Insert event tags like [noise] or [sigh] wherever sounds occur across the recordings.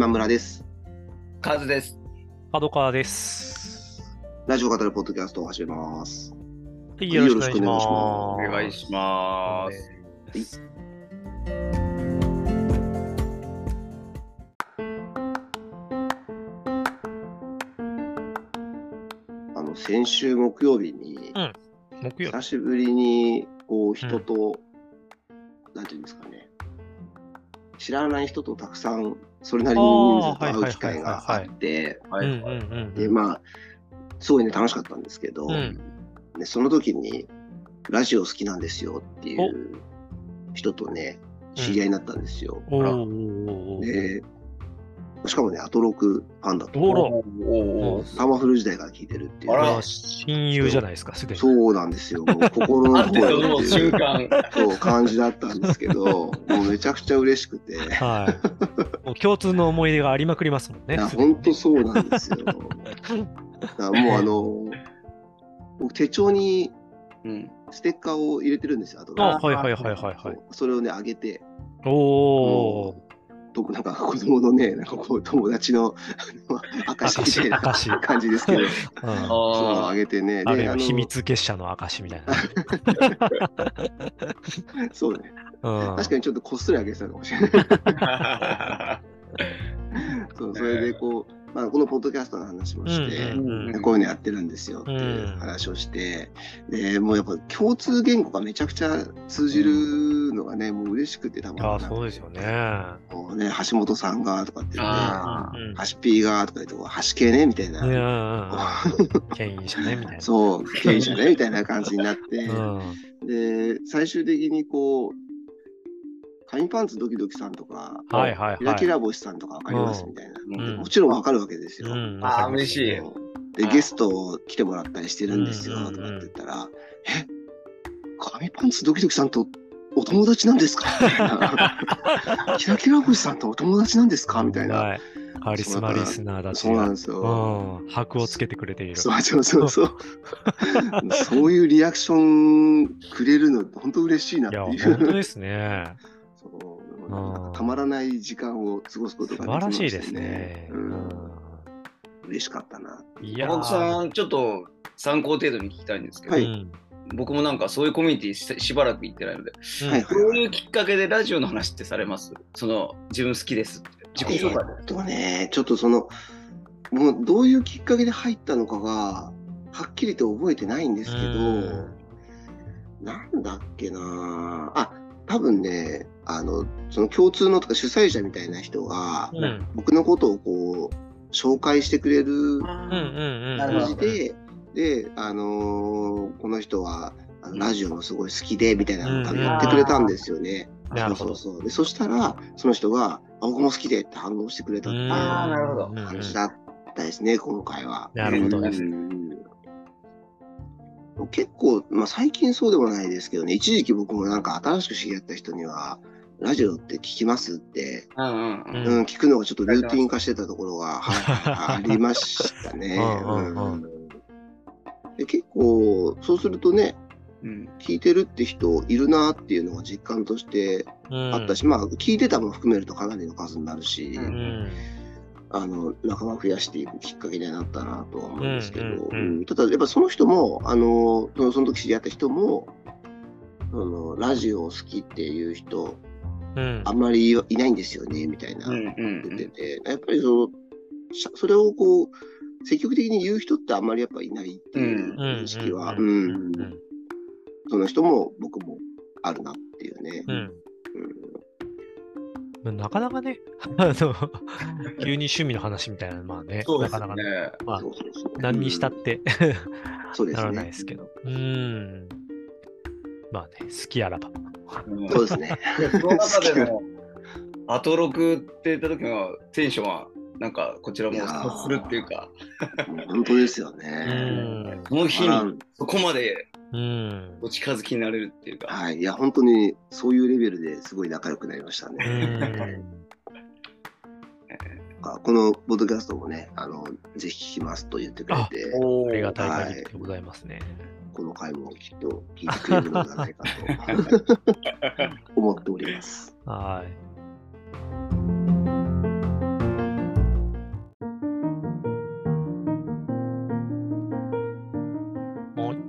今村です。カズです。角川です。ラジオ語るポッドキャストを始めます。はい、よろしくお願いします。お願いします。あの、先週木曜日に、うん木曜久しぶりに、こう、人と、なんていうんですかね、知らない人とたくさん、それなりに人数と会う機会があって、で、まあ、すごいね、楽しかったんですけど、うん。でその時に、ラジオ好きなんですよっていう人とね、知り合いになったんですよ。おーおーおーで、しかもね、アトロクファンだと。おらおおタマフル時代から聞いてるっていう、あらあ親友じゃないですか、すでに。そうなんですよ。もう心の [laughs] 声のっていう瞬間。そう感じだったんですけど、[laughs] もうめちゃくちゃ嬉しくて。いはい。もう共通の思い出がありまくりますもんね。や、すでに本当そうなんですよ。もうあの、僕手帳にうん。ステッカーを入れてるんですよ、あとあ、はいはいはいはいはい。それをね、あげて、おお僕なんか子供のね、なんかこう友達のあの証みたいな感じですけど、ー。うんそうあげてね。あるいはの秘密結社の証みたい [laughs] そうね。な。うん確かにちょっとこっそりあげてたかもしれない。[laughs] そうそれでこう、まあ、このポッドキャストの話もして、うんうんうんこういうのやってるんですよっていう話をして、でもうやっぱ共通言語がめちゃくちゃ通じるのがね、もう嬉しくてたまらあなくてそうですよね。もうね、橋本さんがとかって言って、橋 P がとか言って、橋系ねみたいな。うんうんうん牽引者ね、みたいな。そう、経営者ねみたいな感じになって、うん。で、最終的にこう、紙パンツドキドキさんとか、はいはいキラキはい。ラ星さんとかわかりますみたいな。うんもちろんわかるわけですよ。うんあー嬉しいで、うんゲスト来てもらったりしてるんですよ、うんうんうんとかって言ったら、え、紙パンツドキドキさんとお友達なんですか？みたいなキラキラ星さんとお友達なんですか？みたいな。はい。カリスマリスナーだし。そうなんですよ。うん。箔をつけてくれている。そうそうそうそう。[laughs] そういうリアクションくれるの、本当嬉しいなっいや、ていう。本当ですね。そうなんかたまらない時間を過ごすこと素ができまし晴らしたいですね。ううんん嬉しかったな。いやー僕さん、ちょっと参考程度に聞きたいんですけど、はいうん僕もなんかそういうコミュニティししばらく行ってないので、はいどういうきっかけでラジオの話ってされます？その、自分好きですって。自己紹介で。えーっとね、ちょっとその、もうどういうきっかけで入ったのかが、はっきりと覚えてないんですけど、うんなんだっけなあ、多分ね、あの、その共通のとか主催者みたいな人が、うん。僕のことをこう、紹介してくれる感じで、で、あのーこの人は、あのラジオもすごい好きで、みたいなのを多分言ってくれたんですよね。うん。なるほど。そうそうそう。でそしたら、その人が、あ僕も好きでって反応してくれたっていう感じだったですね、今回は。なるほどうん。結構、まあ、最近そうでもないですけどね、一時期僕もなんか新しく知り合った人には、ラジオって聞きますって、うんうんうん。聞くのがちょっとルーティン化してたところが、はい、ありましたね。[laughs] で結構、そうするとね、うん。聞いてるって人いるなっていうのが実感としてうん。あったし、まあ、聞いてたも含めるとかなりの数になるし、あの、仲間増やしていくきっかけになったなとは思うんですけど、ただ、やっぱその人も、あの、その時知り合った人も、そのラジオ好きっていう人、うん。あんまりいないんですよね、みたいな言ってて、やっぱりその、それをこう、積極的に言う人ってあんまりやっぱいないっていう認識は、その人も僕もあるなっていうね。なかなかね、[laughs] あの、急に趣味の話みたいな、まあね、なかなかね、何にしたってそうですならないねで。すけど。うん。まあね、好きあらば。うんそうですね。でその中でも、アトロクって言った時のテンションは、なんかこちらもするっていうか、本当ですようね。ん。その日にそこまでうん。お近づきになれるっていうか、はい。いや、本当にそういうレベルですごい仲良くなりましたうね。ん。このポッドキャストもね、あの、ぜひ聞きますと言ってくれて、おありがたい限りでございますね。この回もきっと聞いてくれるのではないかと思っております。[laughs] はい。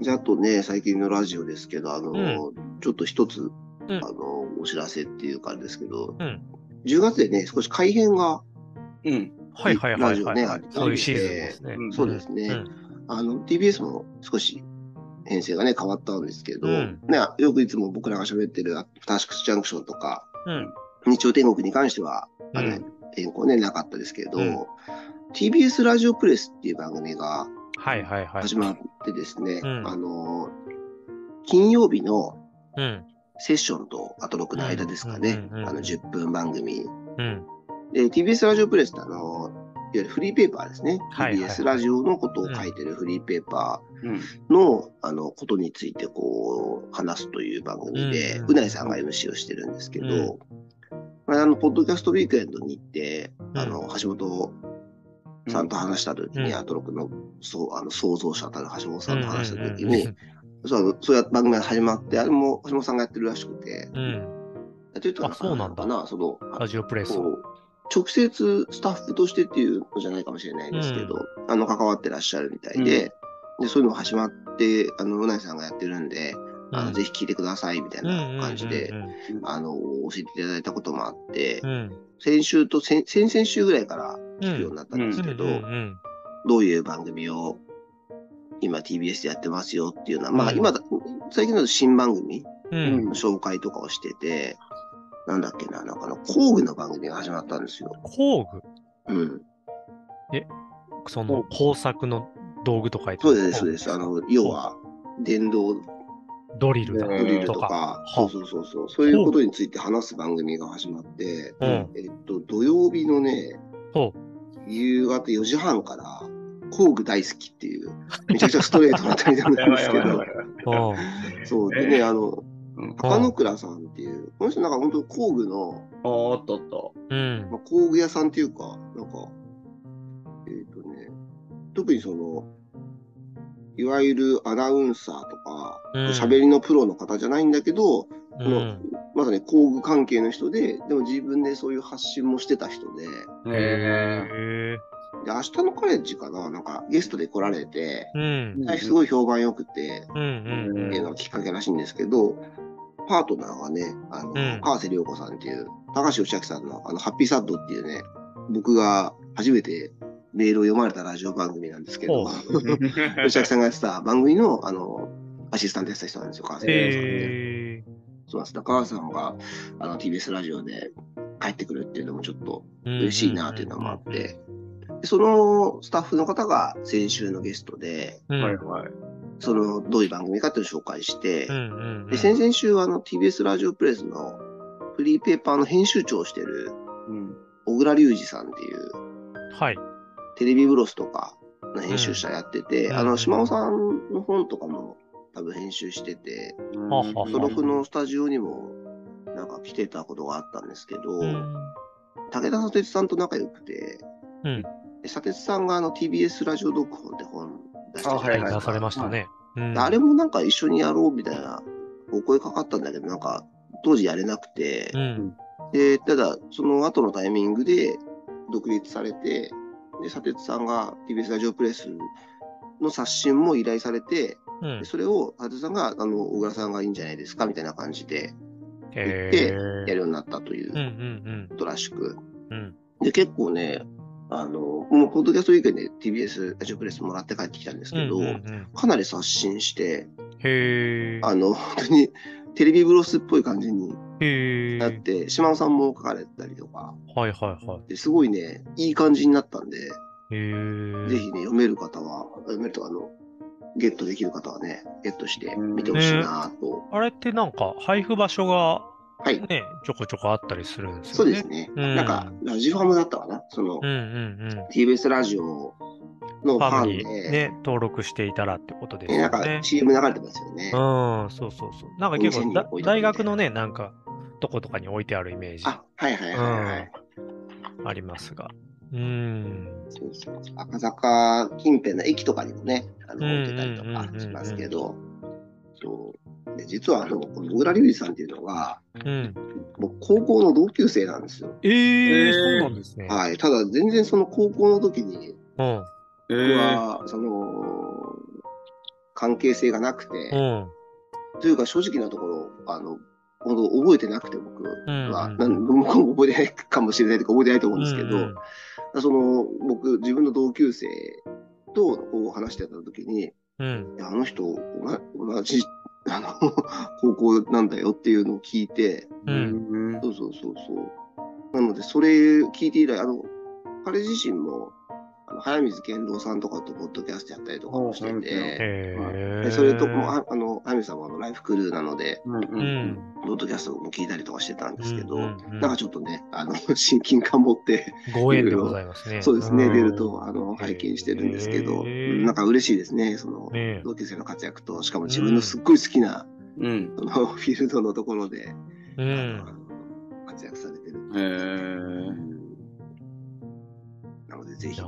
じゃあ、とね、最近のラジオですけど、あの、うん、ちょっと一つ、あの、お知らせっていう感じですけど、うん、10月でね、少し改編が、うん、はいはいはい、はい、ラジオね、ありそういうシーズンですね。そうですね。あの、TBS も少し編成がね、変わったんですけど、うんね、よくいつも僕らが喋ってるアタスクスジャンクションとか、うん。日曜天国に関しては、あの、うん変更ね、なかったですけど、うん TBS ラジオプレスっていう番組がはいはいはい。始まってですね、うんあの、金曜日のうん。セッションとアトロクの間ですかね、あの10分番組。うん。で、TBS ラジオプレスってあの、いわゆるフリーペーパーですね。TBS ラジオのことを書いてるフリーペーパうん。ーの、あの、ことについてこう、話すという番組で、うん。うな、いさんが MC をしてるんですけど、うん。まあ、あの、ポッドキャストウィークエンドに行って、うん。あの、橋本さんと話した時に、うん。アトロクの、そう、あの、創造者たる橋本さんと話した時うんうんに、そうそういう番組が始まって、あれも橋本さんがやってるらしくて、うん。うん。というとあそうなんだ。な、その、ラジオプレス。直接スタッフとしてっていうのじゃないかもしれないんですけど、あの、関わってらっしゃるみたいで、でそういうのが始まって、あの、うないさんがやってるんで、あのぜひ聞いてくださいみたいな感じで、あの、教えていただいたこともあって、うん。先週と先、先々週ぐらいから聞くようになったんですけど、どういう番組を今 TBS でやってますよっていうのは、まあうん今だ、最近だと新番組うん。の紹介とかをしてて、なんだっけな、なんかあの工具の番組が始まったんですよ。工具？うん。その工作の道具とかそうです、そうです。あの、要は、電動ドリルドリルととか。か、そうそうそうそう、そういうことについて話す番組が始まって、う。ん。えっと、土曜日のね、ほ夕方4時半から、工具大好きっていう、めちゃくちゃストレートなタイトルなんですけど。そう、でね、あの、うん。赤野倉さんっていう、この人なんか本当工具の、ああ、あったあった。うん。まあ、工具屋さんっていうか、なんか、特にその、いわゆるアナウンサーとか、うん喋、りのプロの方じゃないんだけど、うん。まさに工具関係の人で、でも自分でそういう発信もしてた人で、へへで、明日のカレッジかな、なんかゲストで来られて、え。うん。すごい評判良くて、うんいうのがきっかけらしいんですけど、パートナーがね、あの、うん川瀬良子さんっていう、高橋義明さんのあの、ハッピーサッドっていうね、僕が初めてメールを読まれたラジオ番組なんですけど、ほ義明 [laughs] さんがやってた番組の、あの、アシスタントやってた人なんですよ、川瀬さんね。へえ。そうなんです。高橋さんが、あの、TBS ラジオで帰ってくるっていうのもちょっと嬉嬉しいなっていうのもあって、でそのスタッフの方が先週のゲストで、うん。はいはい。その、どういう番組かっていうのを紹介して、うんうんうん。で、先々週はあの TBS ラジオプレスのフリーペーパーの編集長をしてるうん。小倉隆二さんっていうはい。テレビブロスとかの編集者やってて、うんあの、島尾さんの本とかも多分編集してて、その僕のスタジオにもなんか来てたことがあったんですけど、うん。武田砂鉄さんと仲良くて、うんで砂鉄さんがあの TBS ラジオ読本って本出してるじゃないですか出されましたね。うん。あれもなんか一緒にやろうみたいなお声かかったんだけど、なんか当時やれなくてう、ん。で、ただその後のタイミングで独立されて、で、砂鉄さんが TBS ラジオプレスの刷新も依頼されて、うんで。それを砂鉄さんが、あの、小倉さんがいいんじゃないですかみたいな感じでへでえ。やるようになったということらしく。で、結構ね、あの、もうポッドキャストウィークエンドで TBS ラジオプレスもらって帰ってきたんですけど、かなり刷新して。あの、本当にテレビブロスっぽい感じに。なって、島尾さんも書かれたりとか、はいはいはい。ですごいね、いい感じになったんで。ぜひね、読める方は、読めるとか、あの、ゲットできる方はね、ゲットして見てほしいなと。あれってなんか配布場所がはい。ね、ちょこちょこあったりするんですよね。そうですね。うんなんか、ラジファムだったかな？その、うんうんうん。TBS ラジオのフファンで、ね、登録していたらってことですえなんかよね。CM 流れてますよね。うん、そうそうそう。なんか結構大学のね、なんか、とことかに置いてあるイメージあ、はいはいはいはい。ありますが。うん。そうそうそう赤坂近辺の駅とかにもね、あのうん置いてたりとうんうんうんうんかしますけど、そう。で実はあの、この小倉隆二さんっていうのが、うん。僕、高校の同級生なんですよ。えええーそうなんですね。はい。ただ、全然その高校の時に、うん。僕は、その、関係性がなくて、うん。というか正直なところ、あの、本当覚えてなくて僕は、うんなん向こうも覚えてないかもしれないとか覚えてないと思うんですけど、うんその僕、自分の同級生とこう話してた時に、うん。あの人、同同じあの [laughs] 高校なんだよっていうのを聞いて、うん。そうそうそうそう。なので、それ聞いて以来、あの、彼自身も、早水健郎さんとかとポッドキャストやったりとかもしてて、へえ。でそれとも、ああの、早水さんはあのライフクルーなので、うんううんん。ポッドキャストも聞いたりとかしてたんですけど、うんうんうんなんかちょっとね、あの、[laughs] 親近感持って、ご縁でございますね。そうですね、ん出ると、あの、拝見してるんですけど、なんか嬉しいですね、その、ね同級生の活躍と、しかも自分のすっごい好きな、うん。その [laughs] フィールドのところで、うあん。の活躍されてる。へえ。なので、ぜひ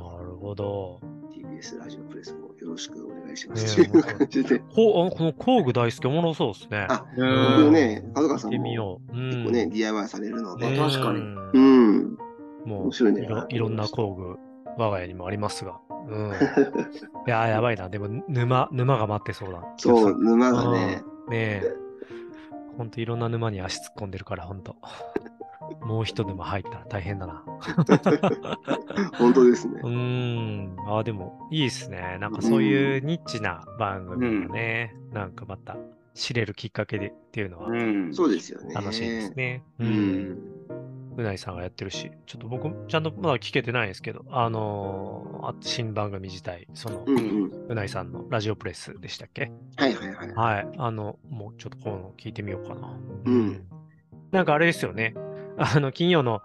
ほど。TBS ラジオプレスもよろしくお願いしまねす。と [laughs] いう感じで。こう、この工具大好き、おもろそうですね。あ、うん僕ね、角川さ見んも結構ね、DIY されるので、ね確かにうんうん。もう面白いねいろいろんな工具、我が家にもありますが。うん。[laughs] いやー、やばいな。でも、沼、沼が待ってそうだ。そう、沼がね、うん。ねえ。ほんといろんな沼に足突っ込んでるから、ほんと。もう一沼入ったら大変だな。[laughs] 本当ですねう。ーん。ああ、でも、いいですね。なんかそういうニッチな番組をね、なんかまた知れるきっかけでっていうのはうん。そうですよね。楽しいですね。ううん。ん。うないさんがやってるし、ちょっと僕、ちゃんとまだ聞けてないんですけど、あのーあ新番組自体、その、うんうん。うないさんのラジオプレスでしたっけ？はいはいはい。はい。あの、もうちょっとこの聞いてみようかな。うんなんかあれですよね。[laughs] あの、金曜の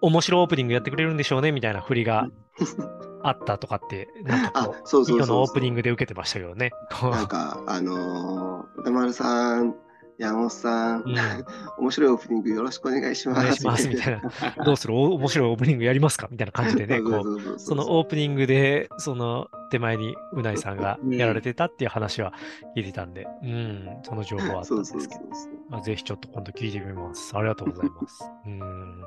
面白オープニングやってくれるんでしょうねみたいな振りが [laughs] あったとかって、なんかこあう、、そうそうそう金曜のオープニングで受けてましたけどね。なんか、あのー、歌丸さん、山本さん、うん [laughs] 面白いオープニングよろしくお願いします。お願いしますみたいな。[laughs] どうする？お面白いオープニングやりますか？みたいな感じでね、こう、うそのオープニングで、その手前にうないさんがやられてたっていう話は聞いてたんで、うん、その情報はあったんですけど、ぜひちょっと今度聞いてみます。ありがとうございます。うん。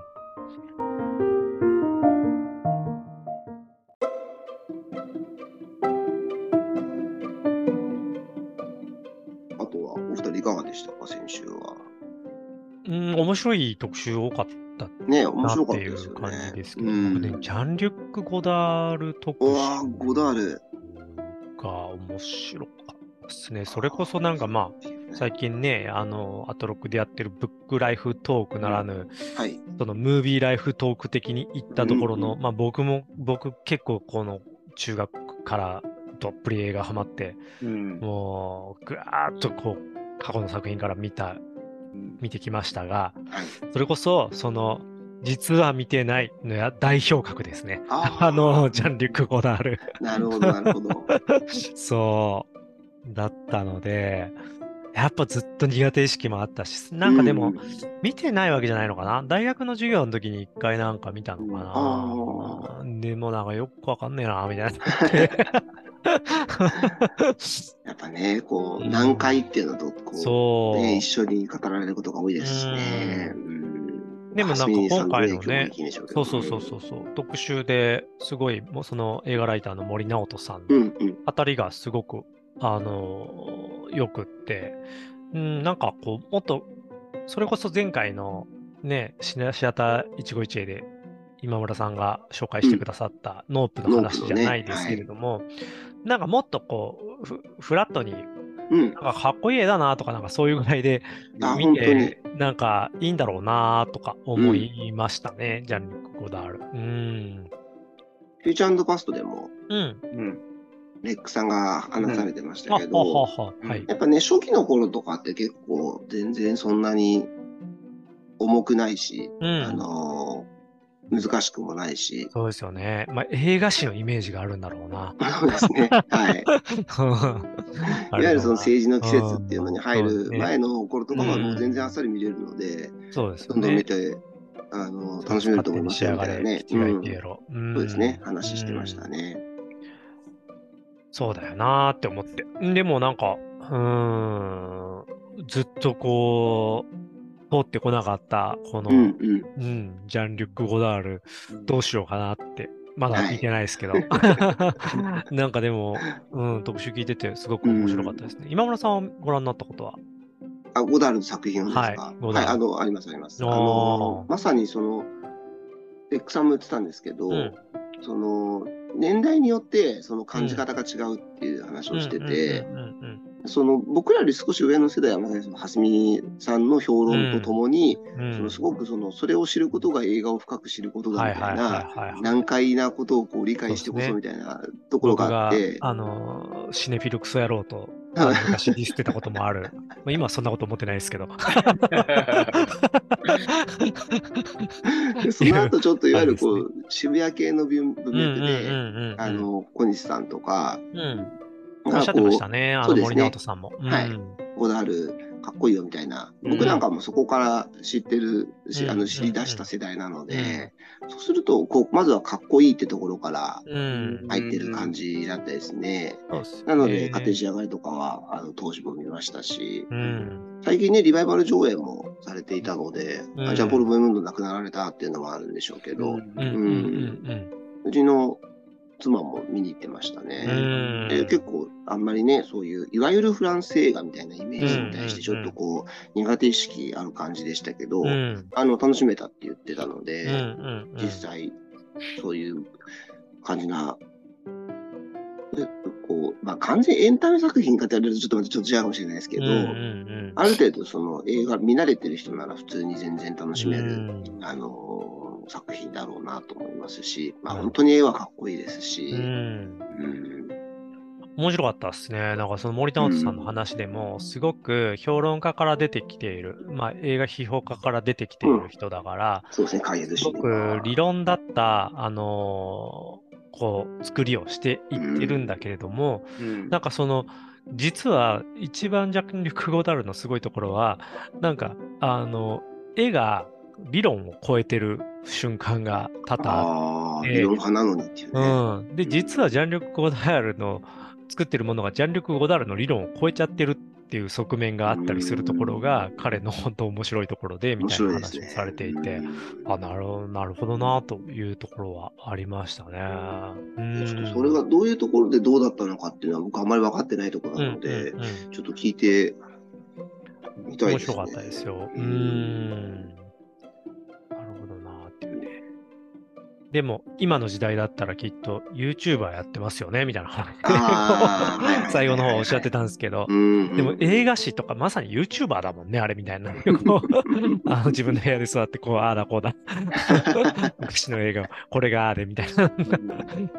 かがでしたか、先週は？うん、面白い特集多かったね、面な白かったですよね。感じですけど、うん僕ね、ジャンリュック・ゴダール特集うわーゴダール。が面白かったですね。それこそなんかまあ、最近ね、あの、アトロックでやってるブックライフトークならぬ、はい。そのムービーライフトーク的に行ったところの、うんまあ僕も、僕結構この中学からどっぷり映画ハマって、うん。もうぐわーっとこう、過去の作品から見た、見てきましたが、はい。それこそ、その、実は見てないのや代表格ですね。あーあの、ジャンリュック・ゴダール。なるほど、なるほど。[laughs] そう、だったので、やっぱずっと苦手意識もあったし、なんかでも、うん見てないわけじゃないのかな大学の授業の時に一回なんか見たのかあなでもなんかよくわかんねえな、みたいな。[laughs] [laughs] やっぱね、こう、うん難解っていうのと、こう。ね、一緒に語られることが多いですしね。うんでもなんか今回のねそうそうそうう。そうそう。特集ですごい、もうその映画ライターの森直人さんの。あたりがすごく、あのよくって、うん、なんかこう、もっと、それこそ前回のね、シアター151で今村さんが紹介してくださったノープの話じゃないですけれども、なんかもっとこう、フフラットに、うんなん。かかっこいい絵だなとか、なんかそういうぐらいで見て、なんかいいんだろうなとか思いましたね、ジャンリック・ゴダール。うん。フューチャーパストでも、うん。うん。レックさんが話されてましたあ、けははど、は、はい。やっぱね、初期の頃とかって結構全然そんなに重くないし、うん。あのー難しくもないし、そうですよね。まあ、映画史のイメージがあるんだろうな。そうですね。はい。いいわゆるその政治の季節っていうのに入る前の頃とかはもう全然あっさり見れるので、そうですよどんどん見ね。て、あの、楽しめると思いますよみたいなね。うんそうですね。話してました。ね。そうだよなーって思って。でもなんか、うーん、ずっとこう、通ってこなかった、この、うんうん。うん、ジャン・リュック・ゴダール、どうしようかなってまだ見てないですけど。[laughs] なんかでも、うん、特集聞いててすごく面白かったですね。今村さんはご覧になったことは？あ、ゴダールの作品をですか？はいゴダールあの、あります、あります。あの、まさにその、ベックさんも言ってたんですけど、うんその、年代によって、その感じ方が違うっていう話をしてて、その、僕らより少し上の世代は、まさにその、蓮見さんの評論とともに、うん。うんそのすごくその、それを知ることが映画を深く知ることだみたいな、難解なことをこう理解してこそみたいなところ僕ががあって、あのシネフィルクソ野郎と昔ディスってたこともある。まあ今はそんなこと思ってないですけど。で [laughs] その後ちょっといわゆるこう、渋谷系の文文うんうん脈で、うんうん。あの、小西さんとかうん。おがっしゃってこうましたね、あの森直人さんも。はい。うんゴダールかっこいいよみたいな、うん。僕なんかもそこから知ってるし、うんあの知り出した世代なので、そうするとこう、まずはかっこいいってところからうん。入ってる感じだったですね。そうですね。なので、家庭仕上がりとかは、あの当時も見ましたし、うん。最近ね、リバイバル上映もされていたので、うん。あジャンポール・ボイムンド亡くなられたっていうのもあるんでしょうけど、うんうん。うん。うちの妻も見に行ってましたうん。ね。うん。で結構あんまりね、そういう、いわゆるフランス映画みたいなイメージに対して、ちょっとこう、苦手意識ある感じでしたけど、うん。あの、楽しめたって言ってたので、実際、そういう感じな、でこう、まあ、完全エンタメ作品かって言われるとちょっとまたちょっと違うかもしれないですけど、ある程度その映画見慣れてる人なら普通に全然楽しめる、うん。あのー作品だろうなと思いますし、まあ、うん。本当に絵はかっこいいですし、うん。うん。面白かったですね。なんかその森田直人さんの話でも、すごく評論家から出てきている、まあ映画批評家から出てきている人だから、そうですね、解説すごく理論だった、あのーこう、作りをしていってるんだけれども、うん。なんかその、実は一番ジャック・リュック・ゴダールのすごいところは、なんか、あの、絵が理論を超えてる瞬間が多々あっああ、ええ理論派なのにっていうね。うん。で、実はジャンリュック・ゴダールの作ってるものがジャンリュック・ゴダールの理論を超えちゃってるっていう側面があったりするところが彼の本当面白いところでみ面たいな。話をされていて、うんあ、なるほど、なるほどなというところはありましたね。それがどういうところでどうだったのかっていうのは僕あんまり分かってないところうんなので、うんうんちょっと聞いてみたいですね。面白かったですよ。うーん。でも、今の時代だったらきっと YouTuber やってますよね、みたいな話最後の方おっしゃってたんですけどう。ん。でも映画史とかまさに YouTuber だもんね、あれみたいな。[laughs] あの自分の部屋で座って、こう、ああだこうだ。[laughs] 昔の映画、これがあれみたいな。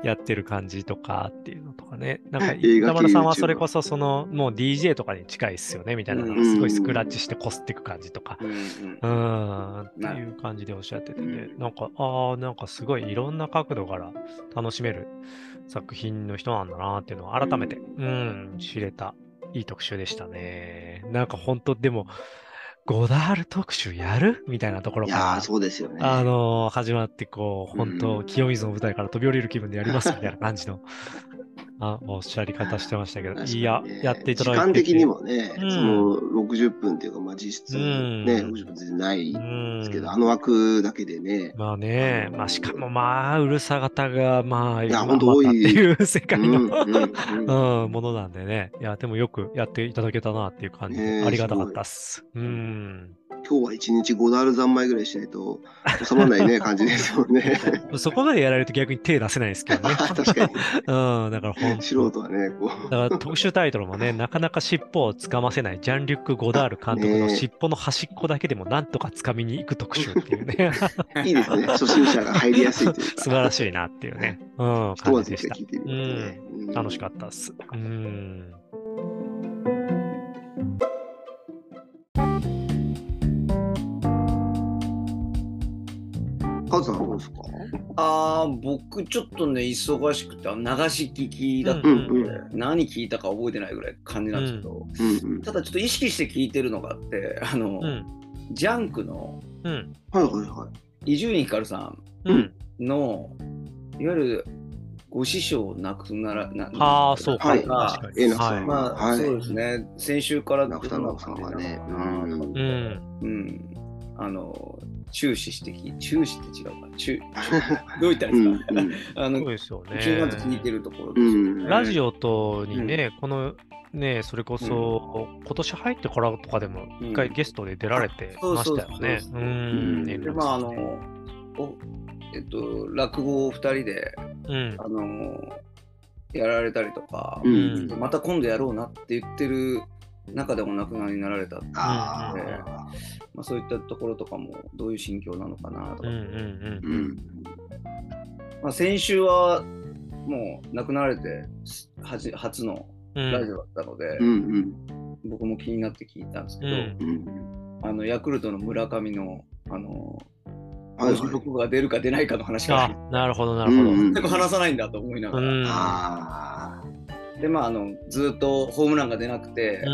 やってる感じとかっていうのとかね。なんか、映画系板村さんはそれこそその、もう DJ とかに近いっすよね、みたいなのがすごいスクラッチしてこすっていく感じとか。うんっていう感じでおっしゃってて、ねうんなんか、ああ、なんかすごいいろんな角度から楽しめる作品の人なんだなっていうのを改めて、うん、知れた、いい特集でしたね。なんか本当、でも、ゴダール特集やる？みたいなところからそうですよね。あのー始まって、こう、本う当、ん清水の舞台から飛び降りる気分でやりますみたいな感じの、あおっしゃり方してましたけど、ねいや、やっていただいてて。時間的にもね、うんその60分っていうか、まあ実質うんね、60分全然ないうんですけど、あの枠だけでね、まあね、まあしかもまあ、うるさ型がまあ、いやまほんと多いっていう世界の、うんうんうん [laughs] うん、ものなんでね。いや、でもよくやっていただけたなっていう感じで、ありがたかったっす。うん。今日は1日5ダール三昧ぐらいしないと収まらないね、[laughs] 感じですよね。そこまでやられると逆に手出せないですけどね。[laughs] 確かに。うん、だから本当素人はね、こう。だから特集タイトルもね、なかなか尻尾をつかませないジャン・リュック・ゴダール監督の尻尾の端っこだけでもなんとかつかみに行く特集っていうね、[laughs] いいですね。初心者が入りやすいというか。素晴らしいなっていうね、うん、感じでした。ね。うん楽しかったっす。うん。カズさんどうですか？ああ、僕ちょっとね、忙しくて、流し聞きだったうんので、何聞いたか覚えてないぐらい感じなんですけど、うんうん。ただちょっと意識して聞いてるのがあって、あの、うん。ジャンクのうん。はいはいはい。伊集院光さんうん。の、いわゆるご師匠亡くなら、なああ、そうか。はいまあ、はいそうですね、先週から中田直さんはねうんうん。うん、あの注視してき、注視って違うか、注 [laughs] どう言ったらいいですか、うんうん。[laughs] あのそうですよね。気になって聞いてるところうですよんラジオとにね、このね、それこそ、今年入ってからとかでも、一回ゲストで出られてましたよね。そうう。ん。で、まあ、あの、おえっと、落語を2人で、うん。あの、やられたりとか、うん。また今度やろうなって言ってる中でお亡くなりになられた、あうんあ。まあ、そういったところとかもどういう心境なのかなとか。まあ、先週はもう亡くなられて初初のうん。ラジオだったので、うんうん僕も気になって聞いたんですけど。あのヤクルトの村上のあのはいはい56が出るか出ないかの話あが、なるほど、なるほど。うん全く話さないんだと思いながら、うん。あでまああのずっとホームランが出なくて、う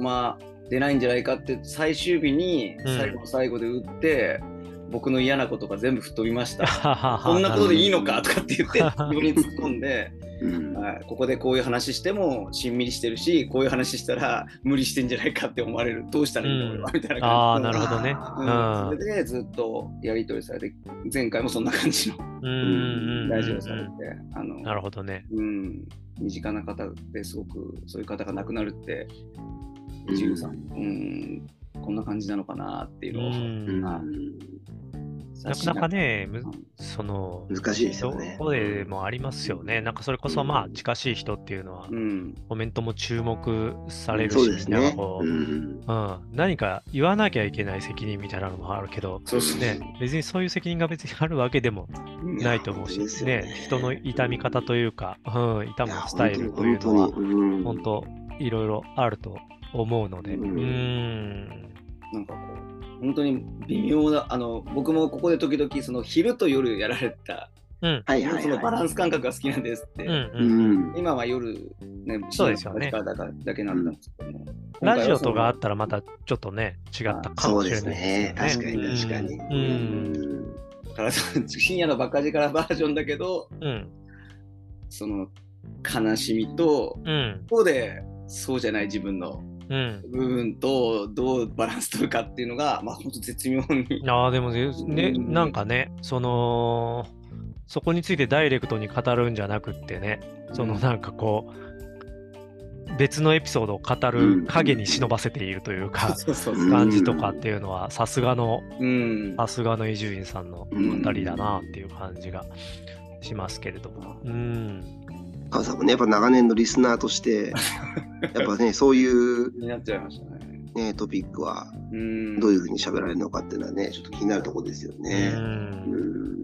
んまあ出ないんじゃないかって最終日にうん最後の最後で打って、僕の嫌なことが全部吹っ飛びました。こ [laughs] こんなことでいいのかとかって言って、[laughs] 自分に突っ込んで、あ。うん。はい、ここでこういう話してもしんみりしてるし、こういう話したら無理してんじゃないかって思われる、どうしたらいいんだうん俺はみたいなああ、感じのなるほどね。うん、それでずっとやり取りされて、前回もそんな感じのうん。うんうんラうんジオされて、あのなるほどね。うん、身近な方ですごくそういう方が亡くなるって、うん。一流さん、うん、こんな感じなのかなっていううのを、うんなかなかね、むその、難しいですよね。そこでもありますよね。なんかそれこそまあ近しい人っていうのはう、ん、コメントも注目されるし、そうですね。なんか。こう、うん。うん、何か言わなきゃいけない責任みたいなのもあるけど、そうそうね、別にそういう責任が別にあるわけでもうんないと思うし、ね。ね、人の痛み方というか、うん、痛むスタイルというのは本当、いろいろあると思うので、ううんん、なんかこう、本当に微妙な、あの僕もここで時々、その昼と夜やられた、うん、はいはいそのバラはい。ンス感覚が好きなんですって、うん、ううん。ん。今は夜、ね、そうですよねだだけなんですけども、ラジオとかあ今ったらまたちょっとね、違ったかもしれないね。です確かに。確かに。うん、深夜のバカ力バージョンだけど、うん、その悲しみと、うん、一方でそうじゃない自分のうん。部分とどうバランス取るかっていうのが、まあ本当絶妙に。ああ、でもね、ねうんなんかね、その、そこについてダイレクトに語るんじゃなくってね、そのうんなんかこう、別のエピソードを語る影に忍ばせているというか、[laughs] 感じとかっていうのは、さすがの、うん。さすがの伊集院さんのうん語りだなっていう感じがしますけれども。うん。川さんもね、やっぱ長年のリスナーとして、[laughs] やっぱね、そういう、気になっちゃいましたね。ね、トピックはうん。どういうふうに喋られるのかっていうのはね、ちょっと気になるところですよう。ね。うんん。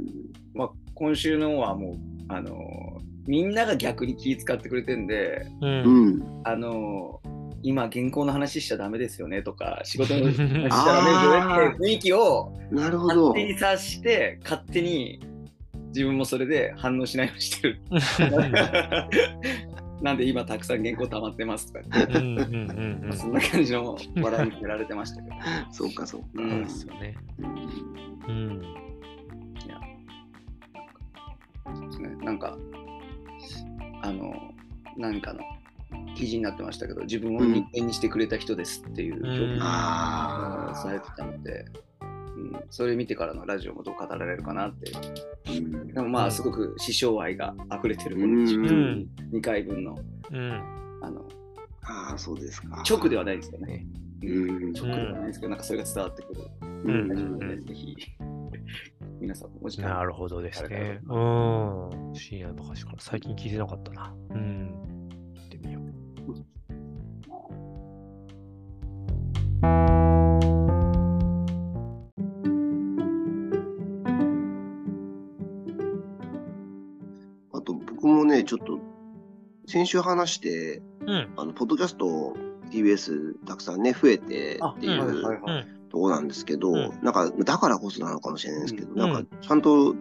まあ、今週のはもう、あのみんなが逆に気使ってくれてんで、う。うんん。あの今、原稿の話しちゃダメですよねとか、仕事の話しちゃダメ [laughs] ですよねっていう雰囲気をなるほど。勝手に察して、勝手に自分もそれで反応しないようにしてる。[laughs] なんで今たくさん原稿溜まってますとか。そんな感じの笑いにやられてましたけど。そうか、そうか。うんそうですよね。うん。そうですね、なんか、あの、何かの記事になってましたけど、自分を人間にしてくれた人ですっていう表現うんああ。がされてたので、うん、それ見てからのラジオもどう語られるかなって。うんでもまあ、うんすごく師匠愛が溢れてるもうんので、うん2回分のうん。あのああ、そうですか。直ではないですよね。うん直ではないですけど、なんかそれが伝わってくるうんぜひ、皆さんもお時間なるほどですね。うん。深夜のバカ力、最近聞いてなかったな。うん。先週話して、うん。あの、ポッドキャスト TBS たくさんね、増えてっていあうはいはいうん。とこなんですけど、うんなんか、だからこそなのかもしれないですけど、んなんか、ちゃんと、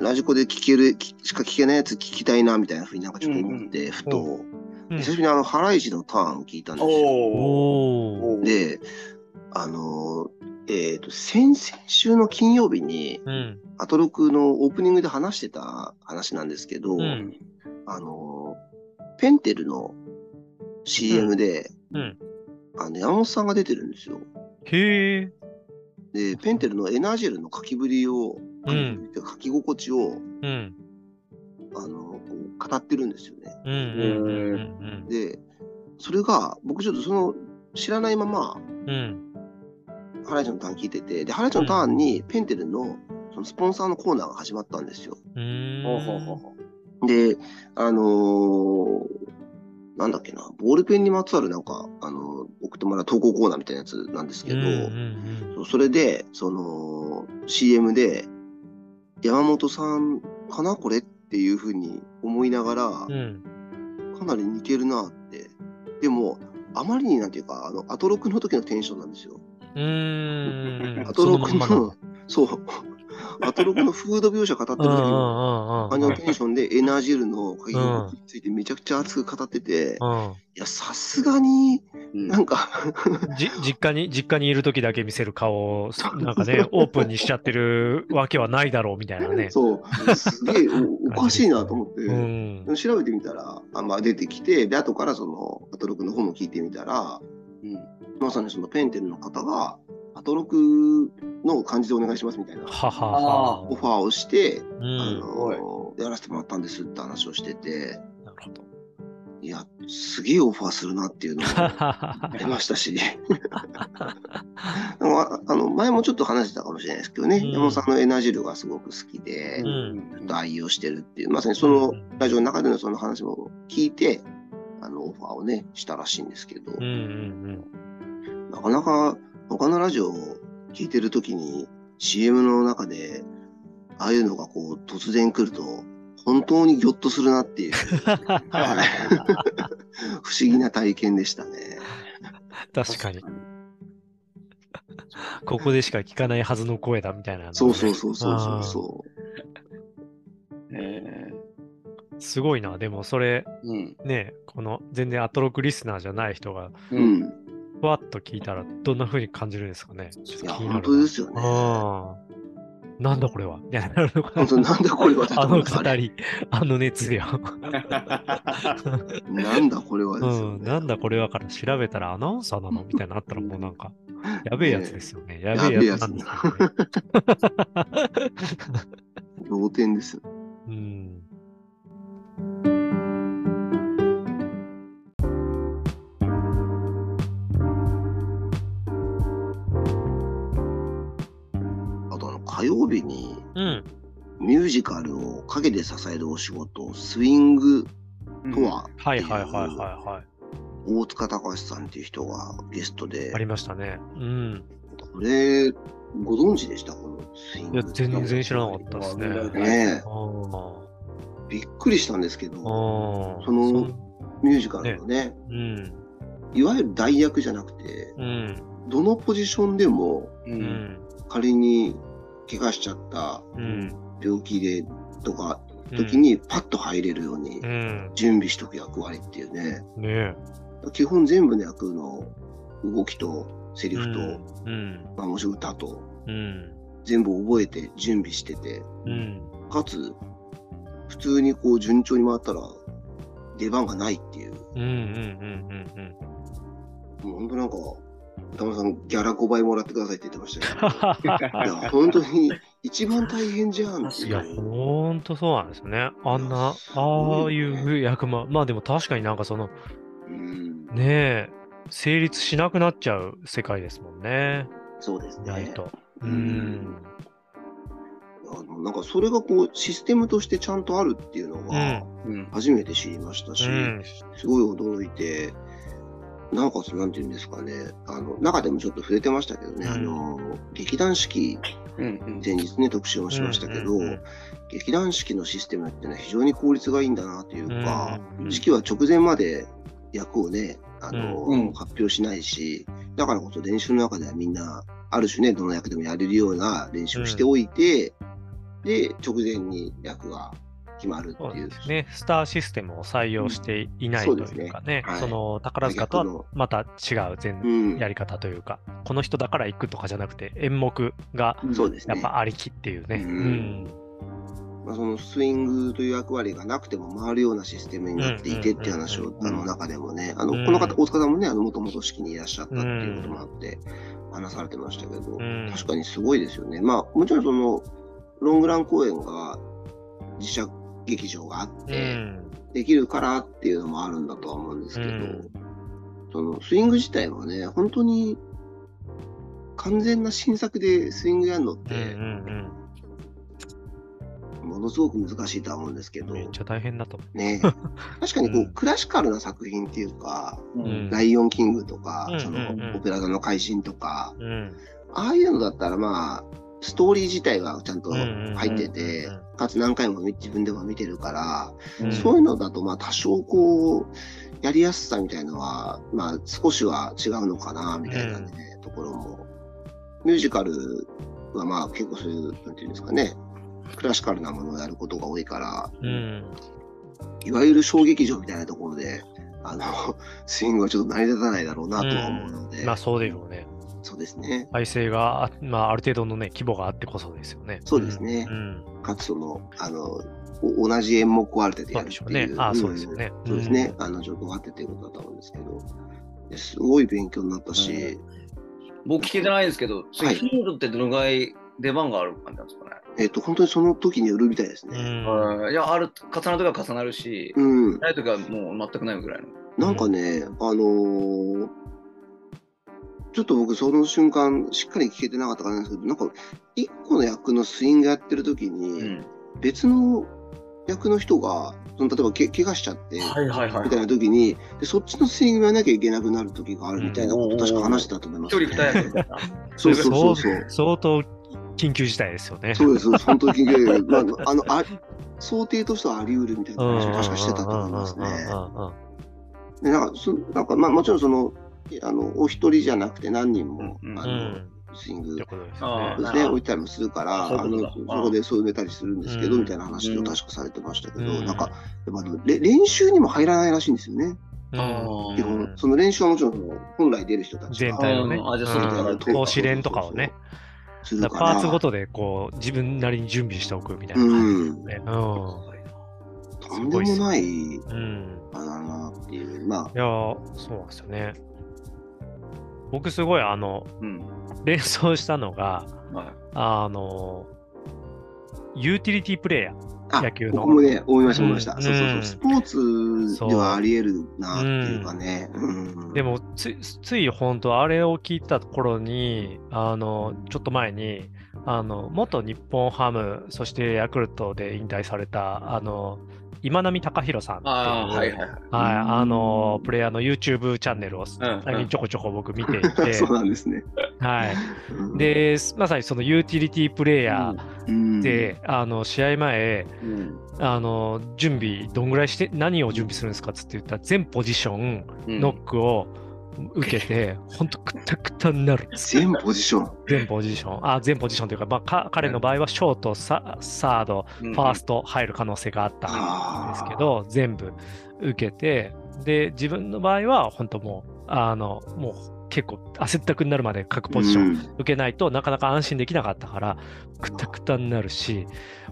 ラジコで聞ける、きしか聞けないやつ聞きたいな、みたいなふうになんかちょっと思って、ふと、うん久しぶりにあの、ハライチのターンを聞いたんですよ。おおー。で、あのー、えっ、と、先々週の金曜日に、うん。アトロクのオープニングで話してた話なんですけど、うんあのー、ペンテルの CM で、うん。あの、山本さんが出てるんですよ。へえ。で、ペンテルのエナジェルの書きぶりを、うん書き心地を、うん。あの、こう語ってるんですよね。うん。うん。うん。で、それが、僕ちょっとその、知らないまま、うん。ハライチのターン聞いてて、で、ハライチのターンにペンテルのそのスポンサーのコーナーが始まったんですよ。うん。ほうほうほうほうで、あのーなんだっけな、ボールペンにまつわるなんか、あのー送ってもらう投稿コーナーみたいなやつなんですけど、うんうんそうそれで、その、CM で、山本さんかなこれっていうふうに思いながら、うん。かなり似てるなって。でも、あまりになんていうか、あの、アトロクの時のテンションなんですよ。うん。うん。アトロクの、そう、[laughs] アトロクのフード描写語ってる時うんうんのテンションでエナジェルの書き心地についてめちゃくちゃ熱く語ってて、うん。いや、さすがにうん。なんかじ実家に、実家にいる時だけ見せる顔を、なんかね、オープンにしちゃってるわけはないだろうみたいなね。そう、すげえお [laughs] おかしいなと思って、うん。調べてみたら、あまあ、出てきて、で、後からその、アトロクの方も聞いてみたら、うん。まさにそのペンテルの方が、アトロクの感じでお願いしますみたいなははは。オファーをして、うあん。のやらせてもらったんですって話をしてて、なるほど。いや、すげえオファーするなっていうのが出 [laughs] ましたし、でもああの前もちょっと話してたかもしれないですけどね、うん。山本さんのエナジルがすごく好きで、うん。愛用してるっていう、まさにそのラジオの中でのその話も聞いて、あのオファーをね、したらしいんですけど、うんうん。なかなか他のラジオを聞いてるときに CM の中で、ああいうのがこう突然来ると、本当にギョッとするなっていう、はい [laughs] 不思議な体験でしたね。確かに。ここでしか聞かないはずの声だみたいなのね、そうそうそうそうそうそえすごいな。でもそれ、ーうんね、この全然アトロクリスナーじゃない人が、う。ん。ふわっと聞いたらどんな風に感じるんですかね？いや、本当ですよね。ああ。なんだこれは？みたいになるのか本当なんだこれは [laughs] あの思いますあの熱量。[laughs] なんだこれはですようん、ね。なんだこれはから調べたらアナウンサーなの？みたいになったらもうなんか、やべえやつですよね。やべえやつなんですよね。[laughs] 同点ですよ。うん。火曜日にうん。ミュージカルを陰で支えるお仕事、スイングとは、はいはいはいはいは大塚隆さんっていう人がゲストい。であ、りましたね。うん。これ、ご存知でした？このスイング。いや、全然知らなかったですね。ねびっくりしたんですけど。そのんミュージカルのね、うん。いわゆる代役じゃなくて、うん。どのポジションでもううんん。仮に怪我しちゃったうん。病気でとかうん時にパッと入れるようにうん。準備しとく役割っていうね、ね基本全部の役の動きとセえ。リフと、うん。まあ、歌とうん。全部覚えて準備してて、うん。かつ普通にこう順調に回ったら出番がないっていう、うん。うん。うん。うん。もう本当なんか、歌丸さんギャラ5倍もらってくださいって言ってましたけど、[laughs] いうん。や、本当に一番大変じゃんっていや、いう。ほんとそうなんですよね。あんな、ああいう役ま、まあでも確かになんかその、うん、ねえ、成立しなくなっちゃう世界ですもんね。そうですね。ないと。ううんん。あのなんかそれがこうシステムとしてちゃんとあるっていうのうがん。うん初めて知りましたし、うん。すごい驚いて、なおかつなんていうんですかね、あの中でもちょっと触れてましたけどね、うん。あの劇団四季、うん前日ね、特集もしましたけど、うんうんうん劇団四季のシステムっていうのは非常に効率がいいんだなというか、うん四季は直前まで役をね、あのうん。発表しないし、だからこそ練習の中ではみんな、ある種ね、どの役でもやれるような練習をしておいて、で、直前に役が決まるそうっていう。ですね。スターシステムを採用していないとそうですねいうかね、はいその宝塚とはまた違う全うんやり方というか、この人だから行くとかじゃなくて、演目が。やっぱありきっていうね。うんうんまあ、そのスイングという役割がなくても回るようなシステムになっていてっていう話を、あの中でもね、あの、この方、大塚さんもね、あの、もともと式にいらっしゃったっていうこともあって、話されてましたけど、確かにすごいですよね。まあ、もちろんその、ロングラン公演が自社劇場があって、できるからっていうのもあるんだとは思うんですけど、そのスイング自体はね、本当に完全な新作でスイングやるのって、ものすごく難しいとは思うんですけど。めっちゃ大変だと。ね。[laughs] 確かにこう、クラシカルな作品っていうか、うん、ライオンキングとか、うん、その、オペラ座の怪人とか、うん、ああいうのだったらまあ、ストーリー自体がちゃんと入ってて、かつ何回も自分でも見てるから、そういうのだとまあ多少こう、やりやすさみたいのは、まあ少しは違うのかな、みたいなね、ところも。ミュージカルはまあ結構そういう、なんていうんですかね、クラシカルなものをやることが多いから、うん、いわゆる小劇場みたいなところで、あの、[laughs] スイングはちょっと成り立たないだろうなとは思うので。うん、まあそうでしょうね。そうですね。体制が、まあ、ある程度のね、規模があってこそですよね。そうですね。うん、かつその、あの、同じ演目を当ててやるっていう。そうでね。あそうですよね。そうですね。あの、状況があってっていうことだと思うんですけど、すごい勉強になったし。僕聞けてないんですけど、はい、ヒールってどのぐらい出番がある感じなんですかね？えっ、ー、と、本当にその時によるみたいですね。いや、ある、重なるとか重なるし、うん。ないとかもう全くないぐらいの。なんかね、あのー、ちょっと僕その瞬間しっかり聞けてなかったからなんですけど、なんか一個の役のスイングやってる時に、別の役の人が、その例えばけ怪我しちゃって、はいはいはい、みたいな時にで、そっちのスイングやなきゃいけなくなる時があるみたいなこと確か話してたと思います、ね。一、人二役そうそうそうそう。[laughs] 相当緊急事態ですよね。そうです、本当に緊急事態。まあ、あのあ想定としてはあり得るみたいな話を確かしてたと思いますね。でなんかそなんかまあ、もちろんそのあのお一人じゃなくて何人も、うん、あのスイングですね、置いたりもするから、あのそこでそう埋めたりするんですけど、みたいな話を確かされてましたけど、なんか、やっぱ練習にも入らないらしいんですよね。基本、その練習はもちろん本来出る人たち全体のね、投資練とかをね。パーツごとでこう自分なりに準備しておくみたいな。感じですね。とんでもない、うん、あだなっていう。まあ。いや、そうなんですよね。僕すごいあの、うん、連想したのが、はい、あの、ユーティリティプレイヤー。野球の。僕もね、思いました、思いました。そうそうそう。スポーツではあり得るなっていうかね。でもつ、つい本当、あれを聞いた頃に、あの、ちょっと前に、あの、元日本ハム、そしてヤクルトで引退された、あの、今波貴弘さんっていう、はいはいはい、あのプレイヤーの YouTube チャンネルを最近ちょこちょこ僕見ていて、[laughs] そうなんですね。はい。で、まさにそのユーティリティプレイヤーで、あの試合前、あの準備どんぐらいして何を準備するんですかっつって言ったら全ポジションノックを、受けて、本当くたくたになる。全ポジション。全ポジション。あ、全ポジションというか、まあ、彼の場合はショート、ササード、ファースト入る可能性があったんですけど、全部受けて、で、自分の場合は本当もう、あの、もう結構焦ったくになるまで各ポジション受けないとなかなか安心できなかったから、くたくたになるし、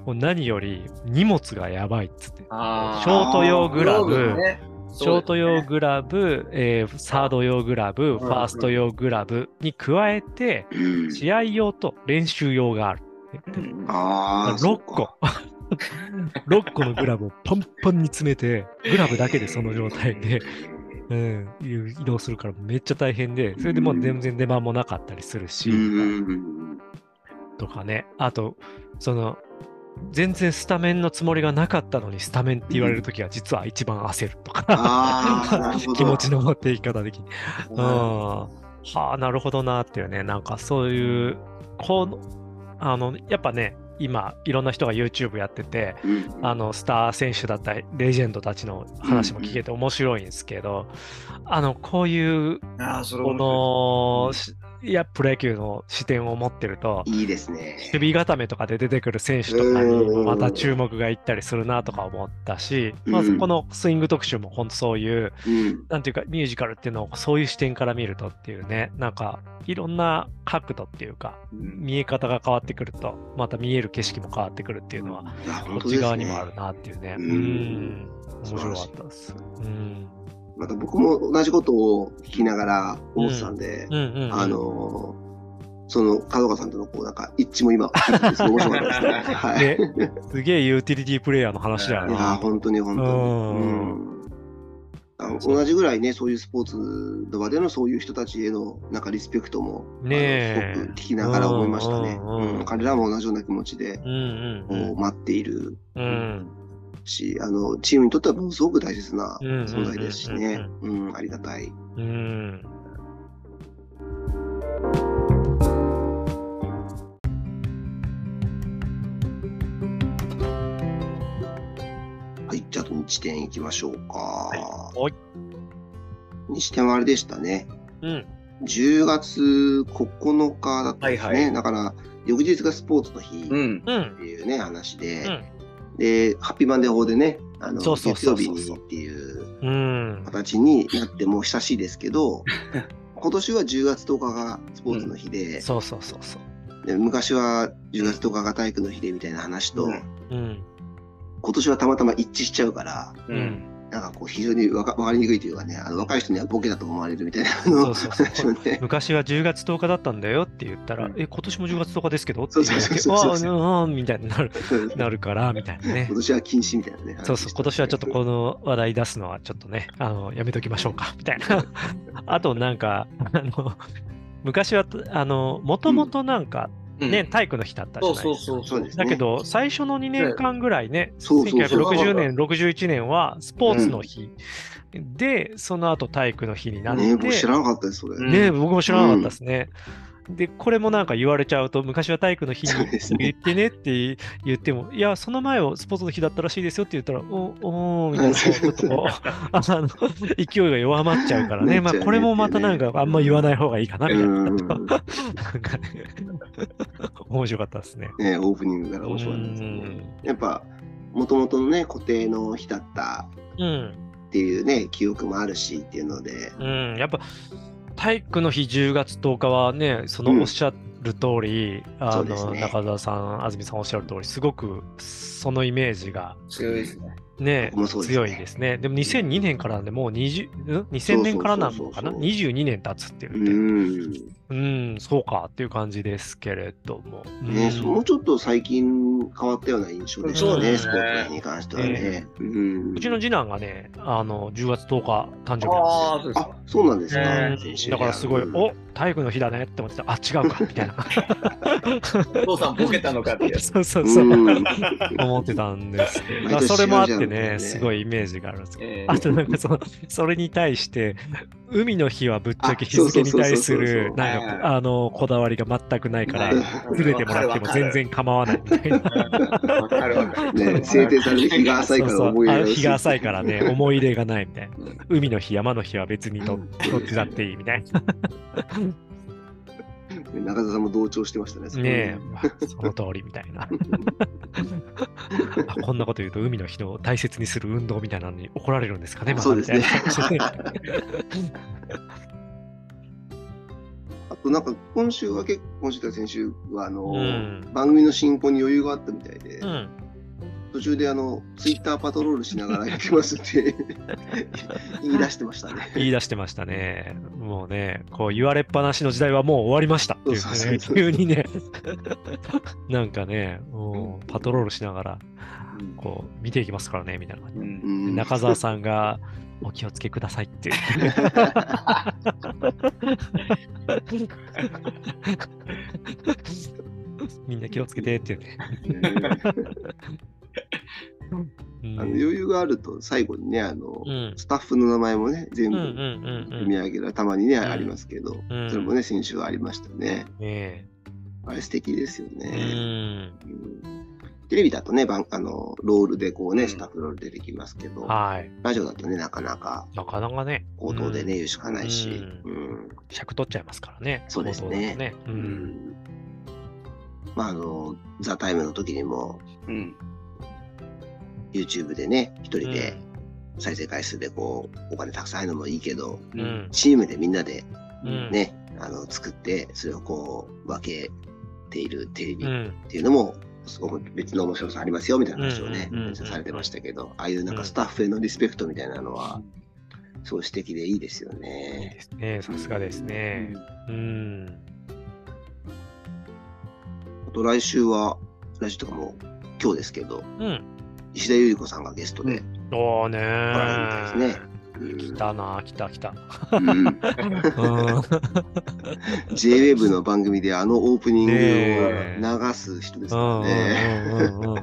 もう何より荷物がやばいっつって、ショート用グラブ、ショート用グラブ、えー、サード用グラブ、ファースト用グラブに加えて、試合用と練習用がある。あ6個。6 [laughs] 個のグラブをパンパンに詰めて、グラブだけでその状態で、[laughs] うん、移動するからめっちゃ大変で、それでもう全然出番もなかったりするし、とかね、あと、その、全然スタメンのつもりがなかったのにスタメンって言われるときは実は一番焦るとか。気持ちの持っていき方的に。うん、はあ、なるほどなっていうね、なんかそういう、こう、あの、やっぱね、今、いろんな人が YouTube やってて、うん、あの、スター選手だったり、レジェンドたちの話も聞けて面白いんですけど、うん、あの、こういう、この、いや、プロ野球の視点を持ってると、いいですね。守備固めとかで出てくる選手とかにもまた注目がいったりするなとか思ったし、まあ、うんこのスイング特集も本当そういう、うん。なんていうか、ミュージカルっていうのをそういう視点から見るとっていうね、なんか、いろんな角度っていうか、うん見え方が変わってくると、また見える景色も変わってくるっていうのは、こっち側にもあね。るなっていうね。ううんん。面白かったです。うん。また僕も同じことを聞きながら思ってたんで。あのーその角川さんとのこうなんか一致も今、すごい面白かったですね。[laughs] はい。ね、すげえユーティリティプレイヤーの話だよいや。本当に本当に。うん同じぐらいね、そういうスポーツの場でのそういう人たちへのなんかリスペクトも、ねすごく聞きながら思いましたね。うん彼らも同じような気持ちで、うんうんこう待っているうん。うん。し、あのチームにとってはものすごく大切な存在ですしね、うん、ありがたい。うん。はい、じゃあ日点行きましょうか。はい。日点はあれでしたね。うん。10月9日だったんですね。はいはいだから、翌日がスポーツの日っうん。うん。ていうね、話で、うんで、ハッピーマンデー法でね、あのそうそう月そうそう曜日にっていううん。形になってもう久しいですけど、[laughs] 今年は10月10日がスポーツの日で、そうそうそうそう。で昔は10月10日が体育の日でみたいな話と、うんうん。今年はたまたま一致しちゃうから、う。うんん。なんかこう非常にわかわかりにくいというかね、あの若い人にはボケだと思われるみたいなそうそうそう [laughs] ね。昔は10月10日だったんだよって言ったら、うんえ、今年も10月10日ですけどって言うそうそうそうそうああ、うん、みたいになる、[laughs] なるから、みたいなね今。年は禁止みたいなね。そうそう、今年はちょっとこの話題出すのはちょっとね、あの、やめときましょうか、[laughs] みたいな。あとなんか、あの、昔は、あの、もともとなんか、ね、体育の日だったじゃそうないですか。そうそうそうう。そですねだけど、最初の2年間ぐらいね、そうそうそう1960年、61年はスポーツの日、で、その後体育の日になって、ね僕知らなかったです、それ。うんね僕も知らなかったですね。で、これもなんか言われちゃうと、昔は体育の日にそうですね言ってねって言っても、いや、その前はスポーツの日だったらしいですよって言ったら、おおーみたいな、あの、勢いが弱まっちゃうからね。まあ、これもまたなんかあんま言わない方がいいかな、みたいな。うん。なんかね、面白かったですね。ね、オープニングから面白かったですね。やっぱ、もともとのね、固定の日だったうん。っていうね、記憶もあるしっていうので、うん。やっぱ、体育の日10月10日はね、そのおっしゃる通り、あの、そうですね中澤さん、安住さんおっしゃる通り、すごくそのイメージが強いですね。ね、ね強いですね。でも2002年からなんで、もう20、ん？2000年からなのかな？そうそうそうそう ?22 年経つってう言って、ん。うん、そうかっていう感じですけれども。ね、うんもうちょっと最近変わったような印象でしたね、そうですねスポーツの日に関してはね。うんうちの次男がね、あの、10月10日誕生日ああ、なんでそうですあ、そうなんですか。うん先週だからすごい、うんお体育の日だねって思ってた。あ、違うか、みたいな。[laughs] お父さんボケたのかってやつ。[laughs] そうそうそう。うん思ってたんですけど、それもあってね、ねすごいイメージがあるんですけど。えあとなんかその、それに対して、海の日はぶっちゃけ日付に対する、なんはいか、あの、こだわりが全くないから、ーずれてもらっても全然構わないみたいな。ね、制定される日が浅いからそうそう思い入れが薄いあ日が浅いからね、[laughs] 思い入れがないみたいな。海の日、山の日は別にどどっちだっていいみたいな。中田さんも同調してましたね。ねえ、その通りみたいな。[laughs] あこんなこと言うと、海の日の大切にする運動みたいなのに怒られるんですかね、またそうですね [laughs] あとなんか今週は結構、今週とか先週はあの、うん番組の進行に余裕があったみたいで、うん。途中であのツイッターパトロールしながらやってますって [laughs] 言い出してましたね。言い出してましたね。もうね、こう言われっぱなしの時代はもう終わりましたね、急にね、なんかね、もうパトロールしながら、こう見ていきますからね、みたいな感じう。ん中澤さんが、お気をつけくださいって。[laughs] みんな気をつけてって言って。うんあの余裕があると最後にねあの、うんスタッフの名前もね全部読み上げるたまにね、んありますけど、うんそれもね先週はありましたね。ねあれ素敵ですよね。ん。うんテレビだとね、ばんあのロールでこうね、うんスタッフロール出てきますけど、はい。ラジオだとね、なかなかなかなかね。口頭でね、うん言うしかないし、ううん尺取っちゃいますからね。そうですねね。う。うんん。まあ、あの、ザ・タイムの時にも、うん。YouTube でね、一人で再生回数でこう、お金たくさん入るのもいいけど、うん。うん。チームでみんなでうん。ね、あの、作って、それをこう、分けているテレビっうん。ていうのも、すごく別の面白さありますよみたいな話をね、されてましたけど、ああいうなんかスタッフへのリスペクトみたいなのは、すごい素敵でいいですよいいねで。すね。さすがですね。うん。あと来週は、来週とかも今日ですけど、うん。石田ゆり子さんがゲストでおーね来られるみたいですね。ー。来たな、来た来た。うんうん。JWEB の番組であのオープニングをね流す人ですうんからね。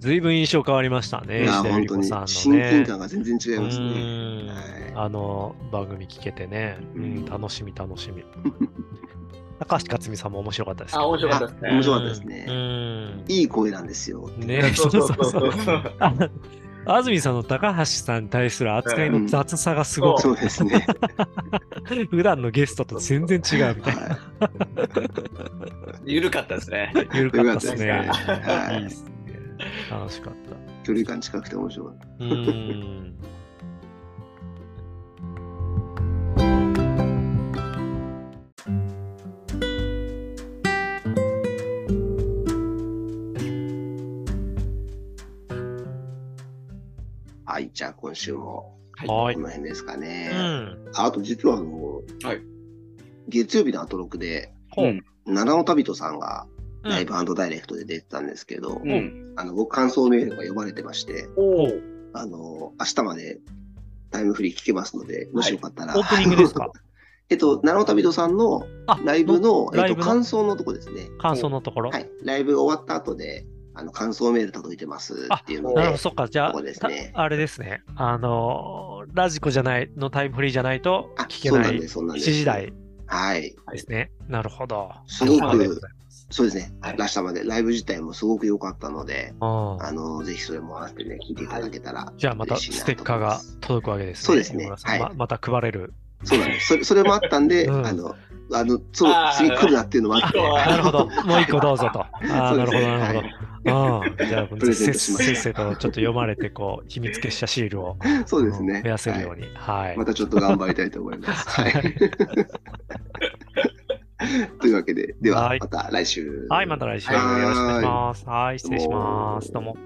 ずいぶん印象変わりましたね、本当に。親近感が全然違いますね。あの番組聞けてね、楽しみ楽しみ。高橋克実さんも面白かったですあ面白かったですね面白かったですねうん。いい声なんですよ。ねそうそうそうそう。あ安住さんの高橋さんに対する扱いの雑さがすごく、そうですね。[laughs] 普段のゲストと全然違うみたいな。は [laughs] 緩かったですね。緩かったですね。緩かったですねはいいいですね。楽しかった。い距離感近くて面白かった。うん。はい、じゃあ今週もはいこ。の辺ですかうね。ん。ああと実はあの、はい月曜日のアトロクで、七尾旅人さんがうんライブダイレクトで出てたんですけど、うん。あの僕感想メールが呼ばれてまして、おあの、明日までタイムフリー聞けますので、もしよかったら。オープニングですか？[laughs] えっと、七尾旅人さんのあライブの、えっと、感想のとこですね。感想のところ。はい。ライブ終わった後で、あの、感想メール届いてますっていうのでなるほど、、そっか。じゃあ、ここですねたあれですね。あのーラジコじゃない、のタイムフリーじゃないとあ、聞けないそうなんです、そうなん7です。時台はい。ですね。なるほど。すごくそうですね。はい明日まで、ライブ自体もすごく良かったので、うんあの、ぜひそれも合わせてね、聞いていただけたら。じゃあまたステッカーが届くわけですね。そうですねはいままた配れる。そうなんです。それそれもあったんで、うんあの、あの、そう次来るなっていうのもあって、あなるほど。もう一個どうぞと。[laughs] ああ、なるほど、なるほど。うん。じゃあ、プレゼントしましたせっせとちょっと読まれて、こう、秘密結社シールをそうですね。増やせるようはいに。はい。またちょっと頑張りたいと思います。はい。[laughs] というわけで、でははいまた来週。はい、また来週よろしくお願いします。はい、失礼します。どうも。